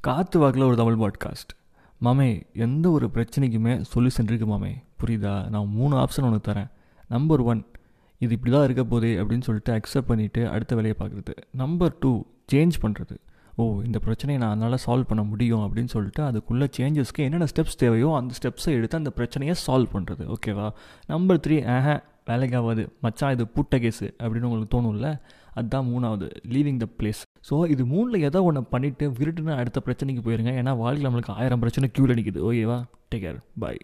காற்று வாக்கில் ஒரு தமிழ் பாட்காஸ்ட் மாமே எந்த ஒரு பிரச்சனைக்குமே சொல்யூஷன் இருக்கு மாமே. புரியுதா? நான் மூணு ஆப்ஷன் உனக்கு தரேன். நம்பர் ஒன் இது இப்படி தான் இருக்க போதே அப்படின்னு சொல்லிட்டு அக்செப்ட் பண்ணிவிட்டு அடுத்த வேலையை பார்க்குறது. நம்பர் டூ சேஞ்ச் பண்ணுறது ஓ இந்த பிரச்சனையை நான் அதனால் சால்வ் பண்ண முடியும் அப்படின்னு சொல்லிட்டு அதுக்குள்ளே சேஞ்சஸ்க்கு என்னென்ன ஸ்டெப்ஸ் தேவையோ அந்த ஸ்டெப்ஸை எடுத்து அந்த பிரச்சனையை சால்வ் பண்ணுறது ஓகேவா நம்பர் த்ரீ ஆஹ வேலைக்காகாது மச்சான் இது பூட்ட கேஸு அப்படின்னு உங்களுக்கு தோணும்ல? அதுதான் மூணாவது லீவிங் த பிளேஸ் ஸோ இது மூணில் ஏதோ ஒன்று பண்ணிவிட்டு விருட்டுன்னு அடுத்த பிரச்சனைக்கு போயிருங்க. ஏன்னா வாழ்க்கையில் நம்மளுக்கு ஆயிரம் பிரச்சனை க்யூவில் நிற்கிது ஓகேவா டேக் கேர் பாய்